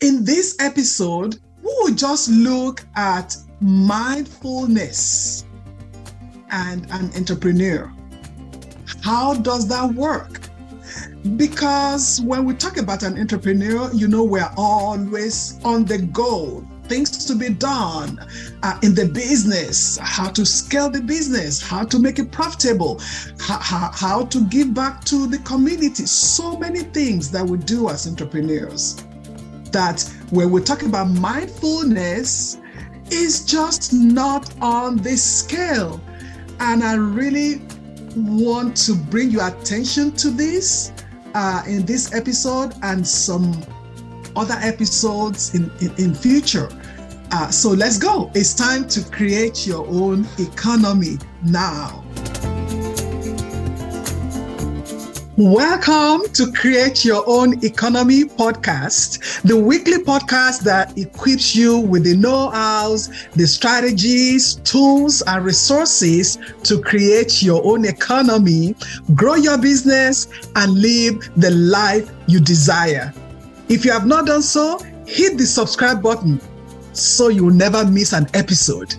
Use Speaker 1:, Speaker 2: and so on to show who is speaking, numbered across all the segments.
Speaker 1: In this episode, we will just look at mindfulness and an entrepreneur. How does that work? Because when we talk about an entrepreneur, you know, we're always on the go, things to be done uh, in the business, how to scale the business, how to make it profitable, how, how, how to give back to the community. So many things that we do as entrepreneurs. That when we talk about mindfulness, is just not on this scale. And I really want to bring your attention to this uh, in this episode and some other episodes in, in, in future. Uh, so let's go. It's time to create your own economy now. Welcome to Create Your Own Economy podcast, the weekly podcast that equips you with the know hows, the strategies, tools, and resources to create your own economy, grow your business, and live the life you desire. If you have not done so, hit the subscribe button so you will never miss an episode.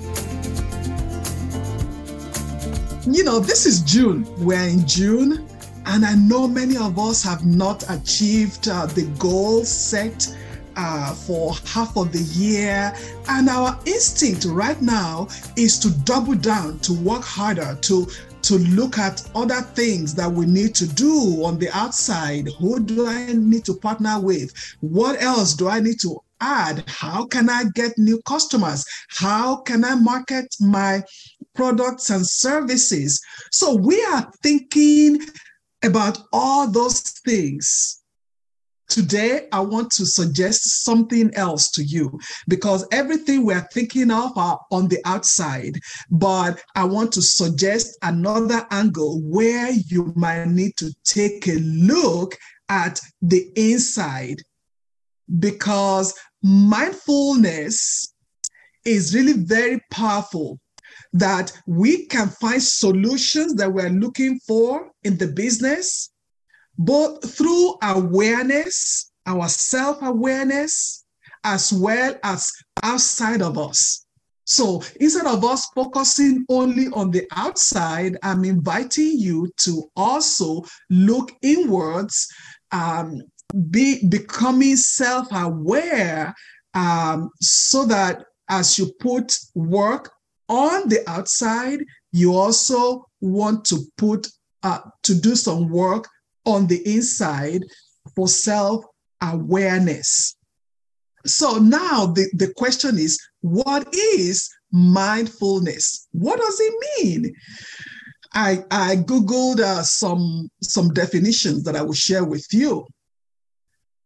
Speaker 1: You know, this is June. We're in June and I know many of us have not achieved uh, the goal set uh, for half of the year. And our instinct right now is to double down, to work harder, to to look at other things that we need to do on the outside. Who do I need to partner with? What else do I need to add? How can I get new customers? How can I market my products and services? So we are thinking about all those things, today I want to suggest something else to you because everything we're thinking of are on the outside. But I want to suggest another angle where you might need to take a look at the inside because mindfulness is really very powerful that we can find solutions that we're looking for in the business, both through awareness, our self awareness, as well as outside of us. So instead of us focusing only on the outside, I'm inviting you to also look inwards, um, be becoming self-aware, um, so that as you put work on the outside, you also want to put uh, to do some work on the inside for self awareness. So now the, the question is what is mindfulness? What does it mean? I, I Googled uh, some, some definitions that I will share with you.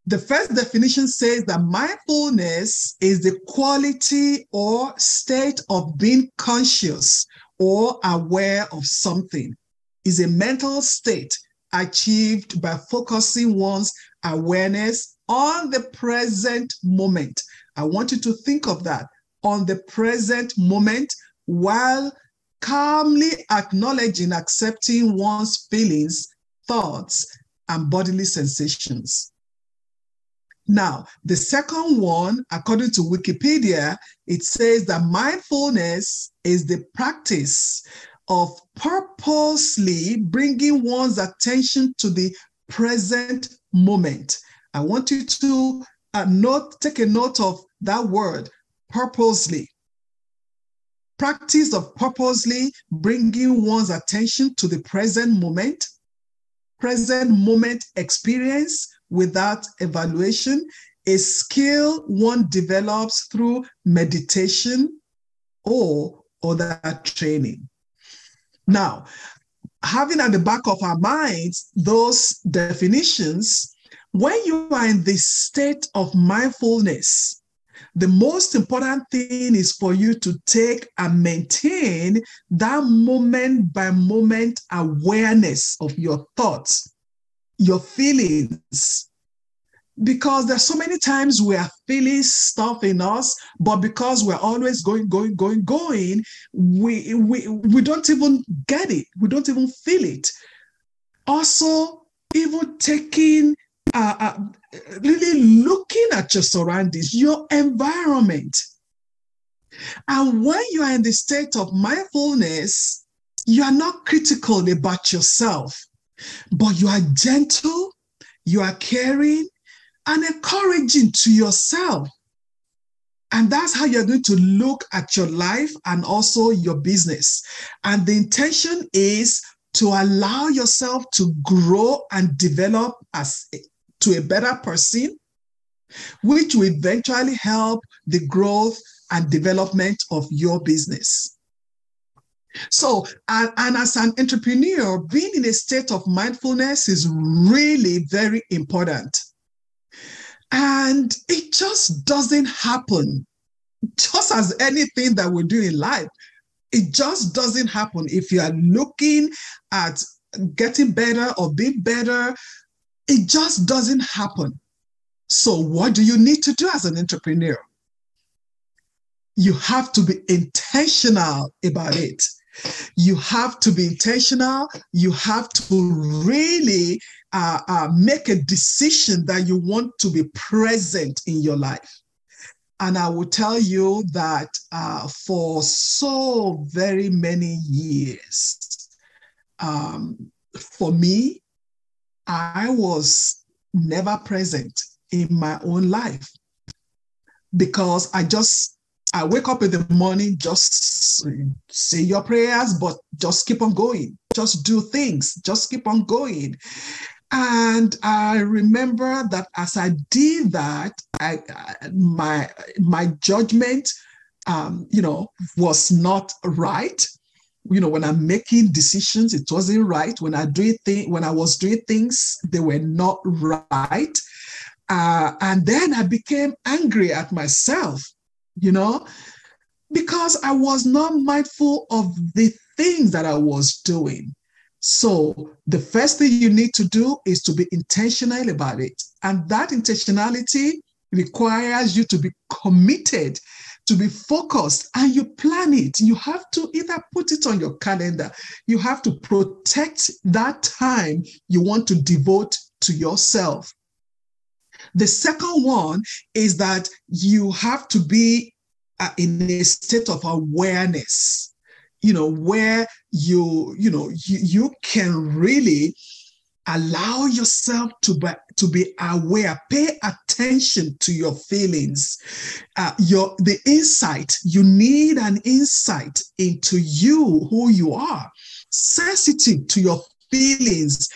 Speaker 1: The first definition says that mindfulness is the quality or state of being conscious or aware of something. Is a mental state achieved by focusing one's awareness on the present moment. I want you to think of that on the present moment while calmly acknowledging, accepting one's feelings, thoughts, and bodily sensations. Now, the second one, according to Wikipedia, it says that mindfulness is the practice of purposely bringing one's attention to the present moment. I want you to uh, note, take a note of that word, purposely. Practice of purposely bringing one's attention to the present moment, present moment experience, without evaluation, a skill one develops through meditation or other training. Now, having at the back of our minds those definitions, when you are in this state of mindfulness, the most important thing is for you to take and maintain that moment by moment awareness of your thoughts your feelings. Because there's so many times we are feeling stuff in us, but because we're always going, going, going, going, we, we, we don't even get it. We don't even feel it. Also, even taking uh, uh, really looking at your surroundings, your environment. And when you are in the state of mindfulness, you are not critical about yourself, but you are gentle, you are caring, and encouraging to yourself. And that's how you're going to look at your life and also your business. And the intention is to allow yourself to grow and develop as to a better person, which will eventually help the growth and development of your business. So, and, and, as an entrepreneur, being in a state of mindfulness is really very important. And it just doesn't happen, just as anything that we do in life. It just doesn't happen if you are looking at getting better or being better. It just doesn't happen. So, what do you need to do as an entrepreneur? You have to be intentional about it. You have to be intentional. You have to really uh, uh, make a decision that you want to be present in your life. And I will tell you that uh, for so very many years, um, for me, I was never present in my own life because I just I wake up in the morning, just say your prayers, but just keep on going. Just do things. Just keep on going. And I remember that as I did that, I, my my judgment, um, you know, was not right. You know, when I'm making decisions, it wasn't right. When I do thing, when I was doing things, they were not right. Uh, and then I became angry at myself, you know, because I was not mindful of the things that I was doing. So the first thing you need to do is to be intentional about it. And that intentionality requires you to be committed, to be focused, and you plan it. You have to either put it on your calendar, you have to protect that time you want to devote to yourself. The second one is that you have to be uh, in a state of awareness you know, where you, you know, you, you can really allow yourself to be, to be aware pay attention to your feelings. Uh, your the insight you need an insight into you who you are. Sensitive to your feelings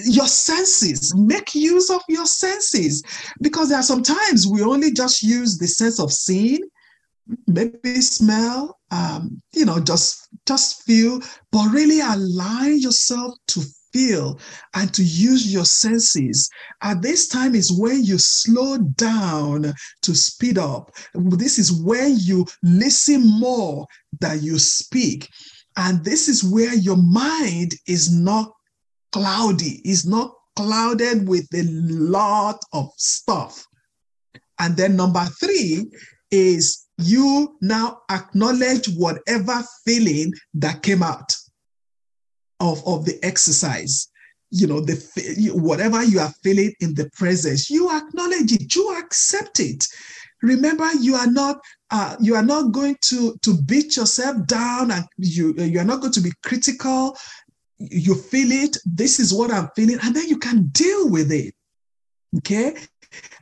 Speaker 1: your senses make use of your senses because there are sometimes we only just use the sense of seeing maybe smell, um, you know, just just feel, but really align yourself to feel and to use your senses. At this time is when you slow down to speed up. This is when you listen more than you speak. And this is where your mind is not cloudy, is not clouded with a lot of stuff. And then number three is you now acknowledge whatever feeling that came out of, of the exercise. You know the whatever you are feeling in the presence you acknowledge it you accept it. Remember you are not uh, you are not going to to beat yourself down and you you are not going to be critical you feel it this is what i'm feeling and then you can deal with it okay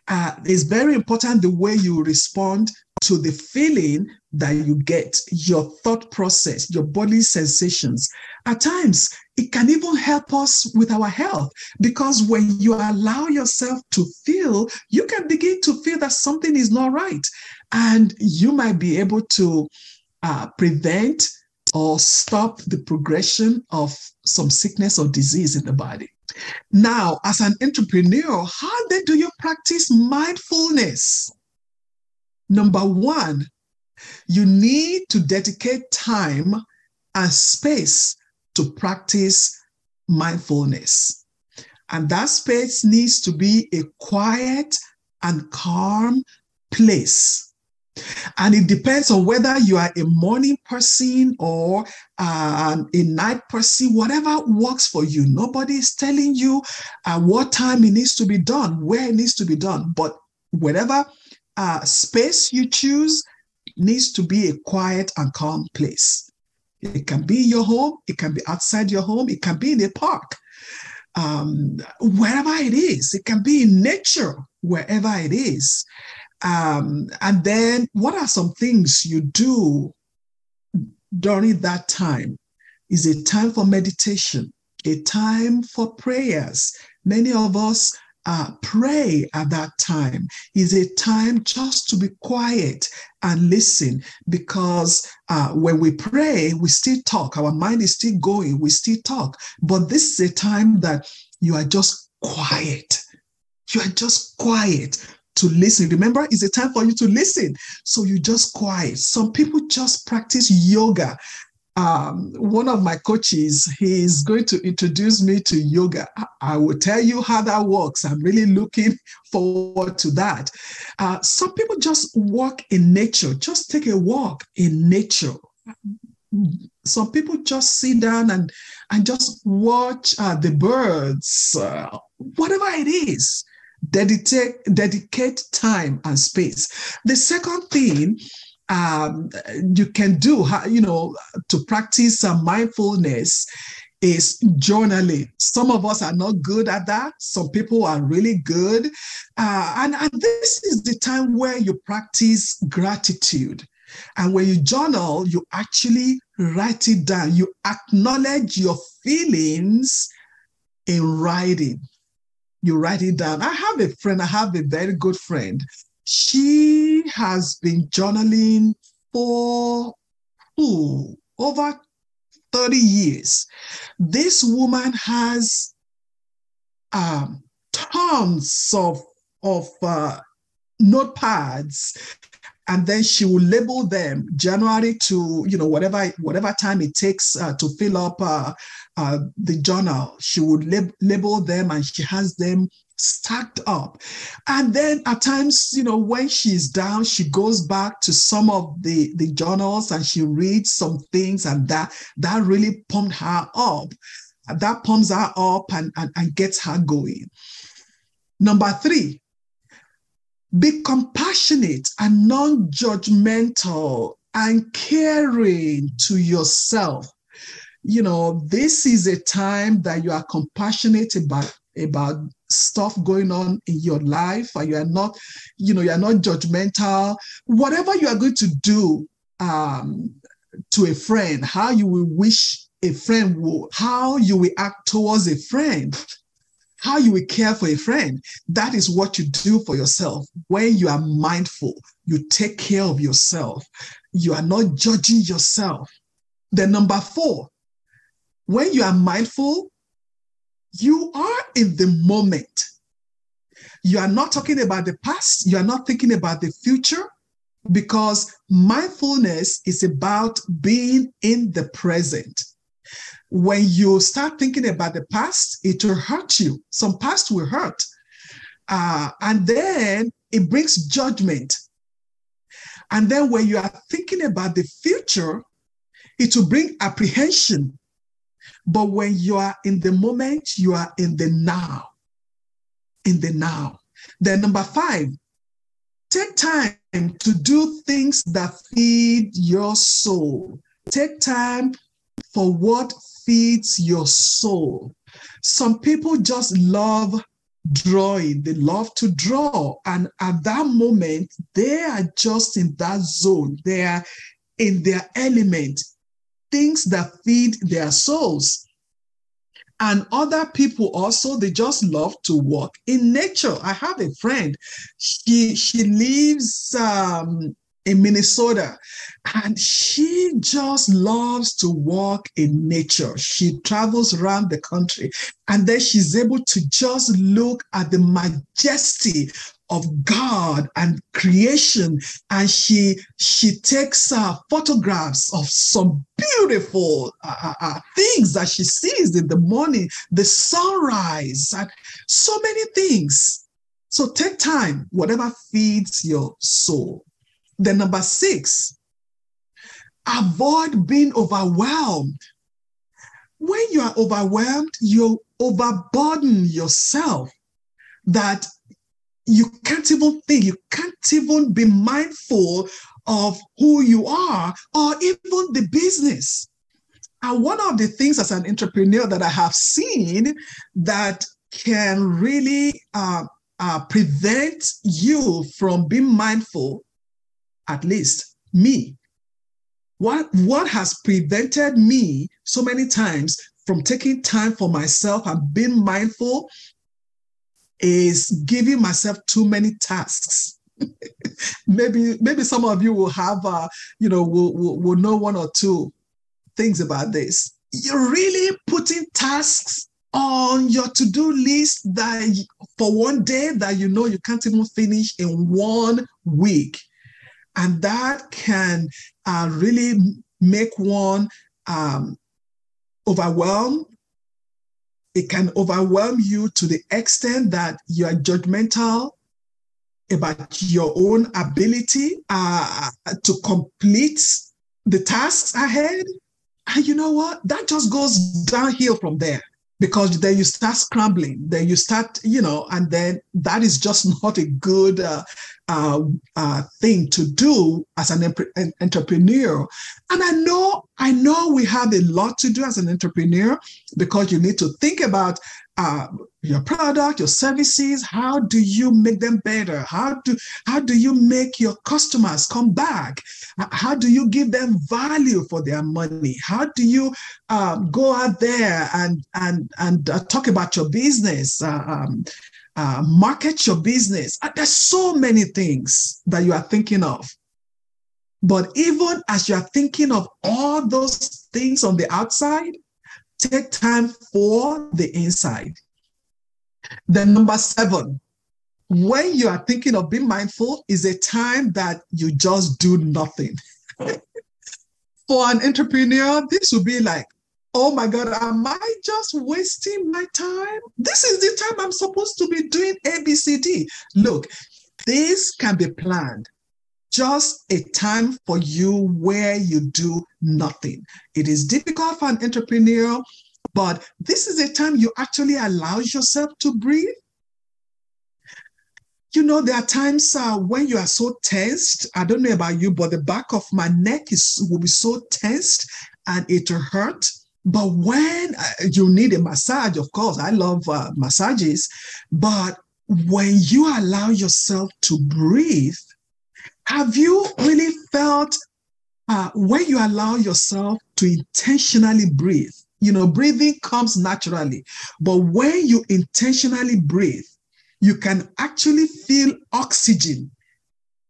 Speaker 1: uh, it's very important the way you respond to the feeling that you get, your thought process, your body sensations. At times, it can even help us with our health because when you allow yourself to feel, you can begin to feel that something is not right. And you might be able to uh, prevent or stop the progression of some sickness or disease in the body. Now, as an entrepreneur, how then do you practice mindfulness? Number one, you need to dedicate time and space to practice mindfulness. And that space needs to be a quiet and calm place. And it depends on whether you are a morning person or uh, a night person, whatever works for you. Nobody is telling you uh, what time it needs to be done, where it needs to be done. But whatever uh, space you choose needs to be a quiet and calm place. It can be your home, it can be outside your home, it can be in a park, um, wherever it is. It can be in nature, wherever it is. Um, and then, what are some things you do during that time? Is a time for meditation, a time for prayers. Many of us uh, pray at that time. Is a time just to be quiet and listen? Because uh, when we pray we still talk. Our mind is still going. We still talk. But this is a time that you are just quiet. You are just quiet to listen. Remember, it's a time for you to listen. So you just quiet. Some people just practice yoga. Um, one of my coaches, he is going to introduce me to yoga. I will tell you how that works. I'm really looking forward to that. Uh, some people just walk in nature, just take a walk in nature. Some people just sit down and, and just watch uh, the birds, uh, whatever it is dedicate dedicate time and space. The second thing um, you can do you know to practice some mindfulness is journaling. Some of us are not good at that. Some people are really good. Uh, and, and this is the time where you practice gratitude. And when you journal you actually write it down. You acknowledge your feelings in writing you write it down. I have a friend, I have a very good friend. She has been journaling for ooh, over 30 years. This woman has um, tons of, of uh, notepads and then she will label them January to you know whatever whatever time it takes uh, to fill up uh, uh, the journal. She would lab- label them and she has them stacked up. And then at times, you know, when she's down, she goes back to some of the the journals and she reads some things, and that that really pumped her up. That pumps her up and, and, and gets her going. Number three, be compassionate and non judgmental and caring to yourself. You know, this is a time that you are compassionate about, about stuff going on in your life and you are not, you know, you are not judgmental. Whatever you are going to do um, to a friend, how you will wish a friend will, how you will act towards a friend how you will care for a friend. That is what you do for yourself. When you are mindful, you take care of yourself. You are not judging yourself. Then, number four, when you are mindful, you are in the moment. You are not talking about the past, you are not thinking about the future, because mindfulness is about being in the present when you start thinking about the past, it will hurt you. Some past will hurt. Uh, and then it brings judgment. And then when you are thinking about the future, it will bring apprehension. But when you are in the moment, you are in the now. In the now. Then, number five, take time to do things that feed your soul. Take time for what feeds your soul. Some people just love drawing, they love to draw. And at that moment, they are just in that zone, they are in their element, things that feed their souls. And other people also, they just love to walk in nature. I have a friend, she, she lives um, in Minnesota. And she just loves to walk in nature. She travels around the country and then she's able to just look at the majesty of God and creation. And she she takes uh, photographs of some beautiful uh, uh, uh things that she sees in the morning, the sunrise, and so many things. So take time, whatever feeds your soul. Then number six, avoid being overwhelmed. When you are overwhelmed, you overburden yourself that you can't even think, you can't even be mindful of who you are or even the business. And one of the things as an entrepreneur that I have seen that can really uh, uh, prevent you from being mindful, at least me. What, what has prevented me so many times from taking time for myself and being mindful is giving myself too many tasks. maybe maybe some of you will have uh, you know will, will, will know one or two things about this. You're really putting tasks on your to-do list that for one day that you know you can't even finish in one week and that can uh, really make one um, overwhelmed it can overwhelm you to the extent that you are judgmental about your own ability uh, to complete the tasks ahead. And you know what? That just goes downhill from there because then you start scrambling, then you start, you know, and then that is just not a good uh, uh, uh, thing to do as an, an entrepreneur. And I know, I know we have a lot to do as an entrepreneur because you need to think about uh, your product, your services. How do you make them better? How do how do you make your customers come back? How do you give them value for their money? How do you um, go out there and and and uh, talk about your business? Uh, um, uh, market your business. Uh, there's so many things that you are thinking of. But even as you are thinking of all those things on the outside, take time for the inside. Then, number seven, when you are thinking of being mindful, is a time that you just do nothing. for an entrepreneur, this would be like, oh my God, am I just wasting my time? This is the time I'm supposed to be doing ABCD. Look, this can be planned. Just a time for you where you do nothing. It is difficult for an entrepreneur, but this is a time you actually allow yourself to breathe. You know, there are times uh, when you are so tensed. I don't know about you, but the back of my neck is will be so tensed and it hurt but when uh, you need a massage, of course, I love uh, massages, but when you allow yourself to breathe, have you really felt uh, when you allow yourself to intentionally breathe? You know, breathing comes naturally, but when you intentionally breathe, you can actually feel oxygen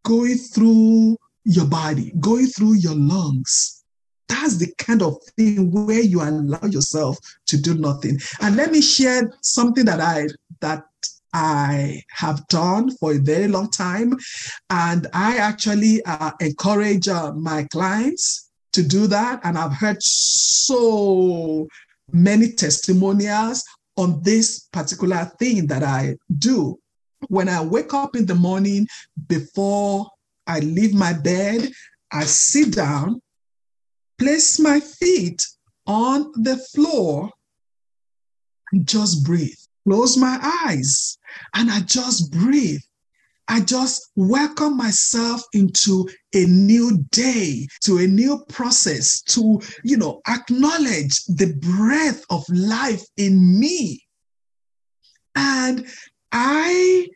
Speaker 1: going through your body, going through your lungs that's the kind of thing where you allow yourself to do nothing. And let me share something that I that I have done for a very long time, and I actually uh, encourage uh, my clients to do that. And I've heard so many testimonials on this particular thing that I do. When I wake up in the morning before I leave my bed, I sit down place my feet on the floor and just breathe. Close my eyes and I just breathe. I just welcome myself into a new day, to a new process, to, you know, acknowledge the breath of life in me. And I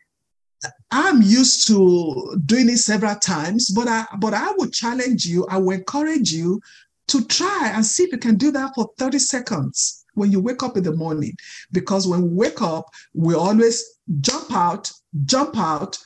Speaker 1: I'm used to doing it several times, but I but I would challenge you, I would encourage you to try and see if you can do that for 30 seconds when you wake up in the morning. Because when we wake up, we always jump out, jump out,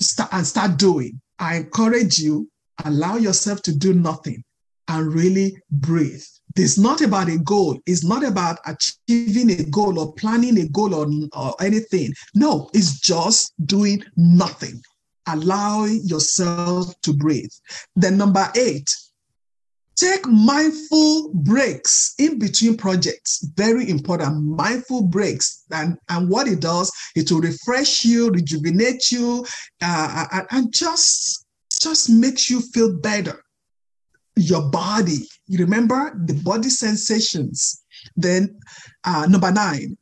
Speaker 1: start, and start doing. I encourage you, allow yourself to do nothing and really breathe. It's not about a goal. It's not about achieving a goal or planning a goal or, or anything. No, it's just doing nothing. Allow yourself to breathe. Then, number eight, Take mindful breaks in between projects. Very important. Mindful breaks. And, and what it does, it will refresh you, rejuvenate you, uh, and, and just just makes you feel better. Your body, you remember the body sensations. Then, uh, number nine,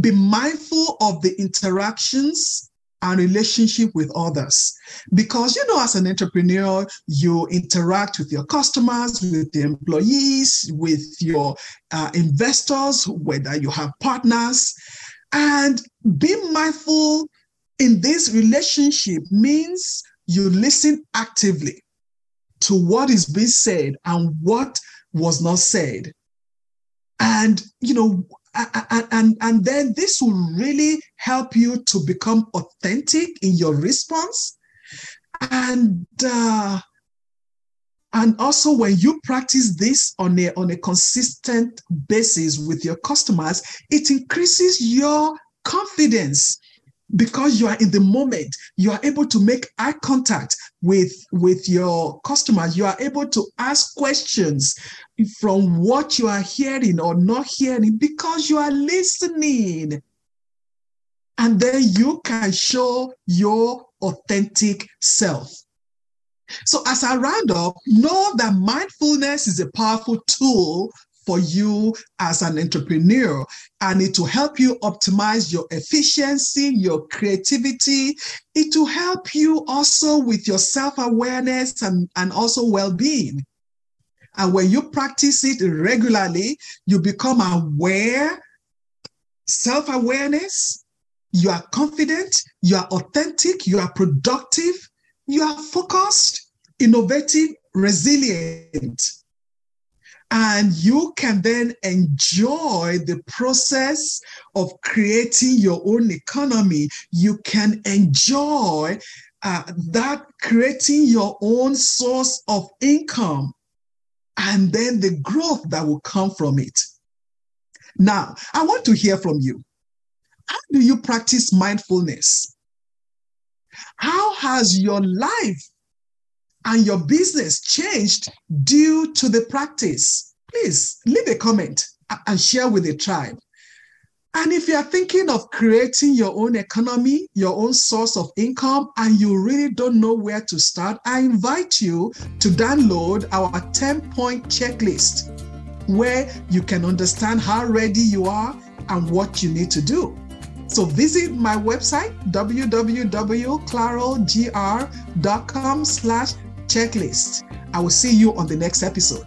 Speaker 1: be mindful of the interactions and relationship with others. Because, you know, as an entrepreneur, you interact with your customers, with the employees, with your uh, investors, whether you have partners. And being mindful in this relationship means you listen actively to what is being said and what was not said. And, you know, and, and, then this will really help you to become authentic in your response. And uh, and also when you practice this on a, on a consistent basis with your customers, it increases your confidence because you are in the moment you are able to make eye contact with with your customers you are able to ask questions from what you are hearing or not hearing because you are listening. And then you can show your authentic self. So as i round up know that mindfulness is a powerful tool for you as an entrepreneur and it will help you optimize your efficiency, your creativity. It will help you also with your self-awareness and, and also well-being. And when you practice it regularly, you become aware, self-awareness, you are confident, you are authentic, you are productive, you are focused, innovative, resilient and you can then enjoy the process of creating your own economy. You can enjoy uh, that creating your own source of income and then the growth that will come from it. Now, I want to hear from you. How do you practice mindfulness? How has your life and your business changed due to the practice, please leave a comment and share with the tribe. And if you are thinking of creating your own economy, your own source of income, and you really don't know where to start, I invite you to download our 10 point checklist where you can understand how ready you are and what you need to do. So visit my website, www.clarolegr.com slash checklist. I will see you on the next episode.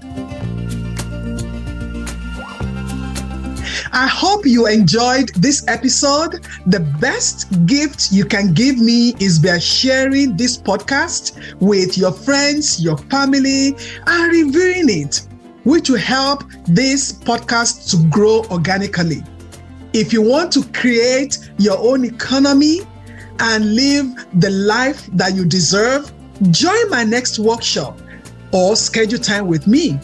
Speaker 1: I hope you enjoyed this episode. The best gift you can give me is by sharing this podcast with your friends, your family, and reviewing it, which will help this podcast to grow organically. If you want to create your own economy and live the life that you deserve, Join my next workshop or schedule time with me.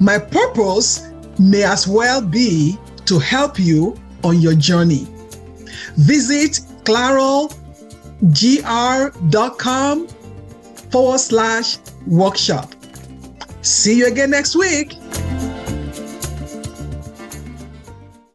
Speaker 1: My purpose may as well be to help you on your journey. Visit clarolegr.com forward slash workshop. See you again next week.